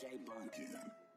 DJ Bunkin.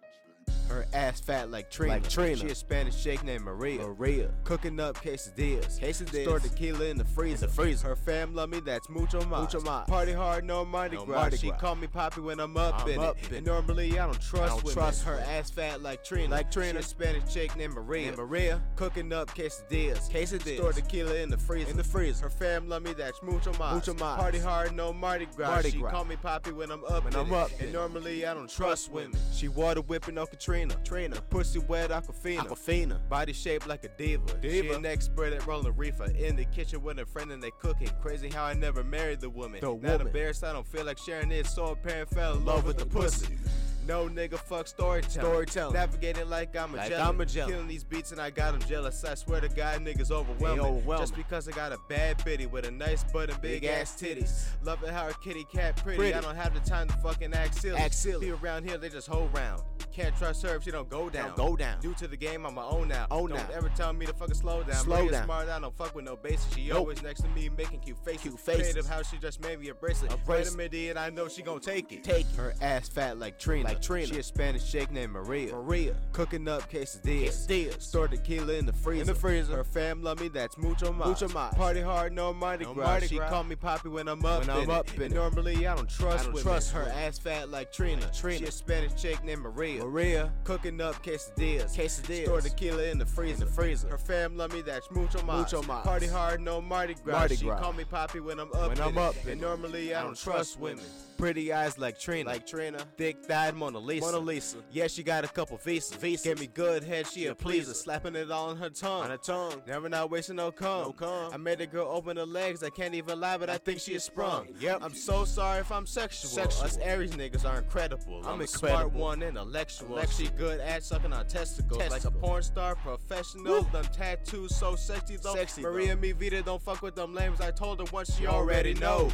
Her ass fat like Trina. Like Trina. She a Spanish chick named Maria. Maria. Cooking up quesadillas. Quesadillas. Store tequila in the freezer. In the freezer. Her fam love me, that's mucho mas. Mucho mas. Party hard, no Mardi No Gras. Mardi she Gras. call me Poppy when I'm up I'm in up it. in And normally I don't trust I don't women. trust her ass fat like Trina. Like Trina. She a Spanish chick named Maria. Named Maria. Cooking up quesadillas. Quesadillas. Store tequila in the freezer. In the freezer. Her fam love me, that's mucho mas. Mucho mas. Party hard, no Mardi Gras. Mardi she call me Poppy when I'm up When in I'm it. up And it. normally I don't trust women. women. She water whipping on Katrina. Trina. Pussy wet Aquafina. Aquafina. Body shaped like a diva. She Diva. an expert at rolling reefer. In the kitchen with a friend and they cooking. Crazy how I never married the woman. The Not woman. embarrassed, I don't feel like sharing it. So apparent fell in love with the pussy. No nigga, fuck storytelling. Storytelling. Navigating like I'm a Like jelly. I'm a. Killing these beats and I got them jealous. I swear to God, niggas overwhelming. overwhelming. Just because I got a bad bitty with a nice butt and big, Big ass ass titties. Loving how her kitty cat pretty. Pretty. I don't have the time to fucking act silly. Act silly. People around here, they just hold round. Can't trust her if she don't go down. Don't go down. Due to the game, I'm my own now. Own don't now. ever tell me to fucking slow down. Slow down. Smart, I don't fuck with no basic. She Nope. always next to me making cute faces. Cute faces. Creative how she just made me a bracelet. A bracelet. minute, I know she gon' take it. Take it. Her ass fat like Trina. Like Trina. She a Spanish chick named Maria. Maria. Cooking up quesadillas. Quesadillas. Store tequila in the freezer. In the freezer. Her fam love me, that's mucho mas. Mucho mas. Party hard, no Mardi No Gras. Mardi she Gras. call me Poppy when I'm up When I'm it. up And it. normally I don't trust I don't women. trust Her ass fat like Trina. Like Trina. She a Spanish chick named Maria. Maria. Cooking up quesadillas. Quesadillas. Store tequila in the freezer. In the freezer. Her fam love me, that's mucho mas. Mucho mas. Party hard, no Mardi Gras. Mardi she call me Poppy when I'm up When in I'm it. up And normally I, don't trust women. Pretty eyes like Trina. Like Trina. Thick thighed Mona Lisa. Mona Lisa. Yeah, she got a couple visas. Visas. Give me good head, she, She a pleaser. pleaser. Slapping it all on her tongue. On her tongue. Never not wasting no cum. No cum. I made a girl open her legs. I can't even lie, but I, think she is sprung. Yep. I'm so sorry if I'm sexual. Sexual. Us Aries niggas are incredible. I'm, I'm a smart one, intellectual. She good at sucking on testicles. Like a porn star, professional. Woo. Them tattoos so sexy though. Sexy, Maria though. me Vita don't fuck with them lames. I told her once she already know.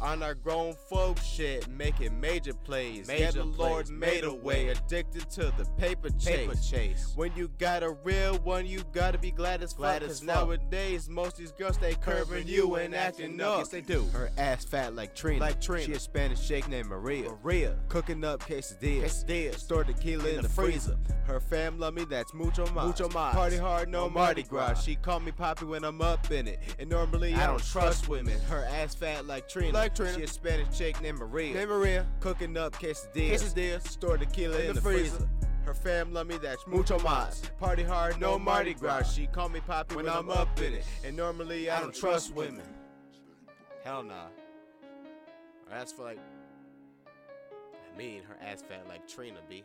On our grown folk shit, making major plays. Major yeah, the Lord plays, made a made a way. Addicted to the paper chase. Paper chase. When you got a real one, you gotta be glad as Glad fuck. as Cause fuck. nowadays, most these girls they curving you and acting up. Yes, they do. Her ass fat like Trina. Like Trina. She a Spanish shake named Maria. Maria. Cooking up quesadillas. Quesadillas. Store tequila in, the, freezer. Her fam love me, that's mucho mas. Mucho mas. Party hard, no, No Mardi Mardi Gras. Gras. She call me Poppy when I'm up in it. And normally I, I don't don't trust trust women. Her ass fat like Trina. Like Trina. She a Spanish chick named Maria. Named Maria. Cooking up quesadillas. Quesadillas. Store tequila in, the, freezer. Her fam love me, that's mucho mas. Party hard, no, Mardi Gras. She call me Poppy when, I'm up in it. And normally I, don't trust women. Hell nah. Her ass feel like. I mean, her ass fat like Trina, B.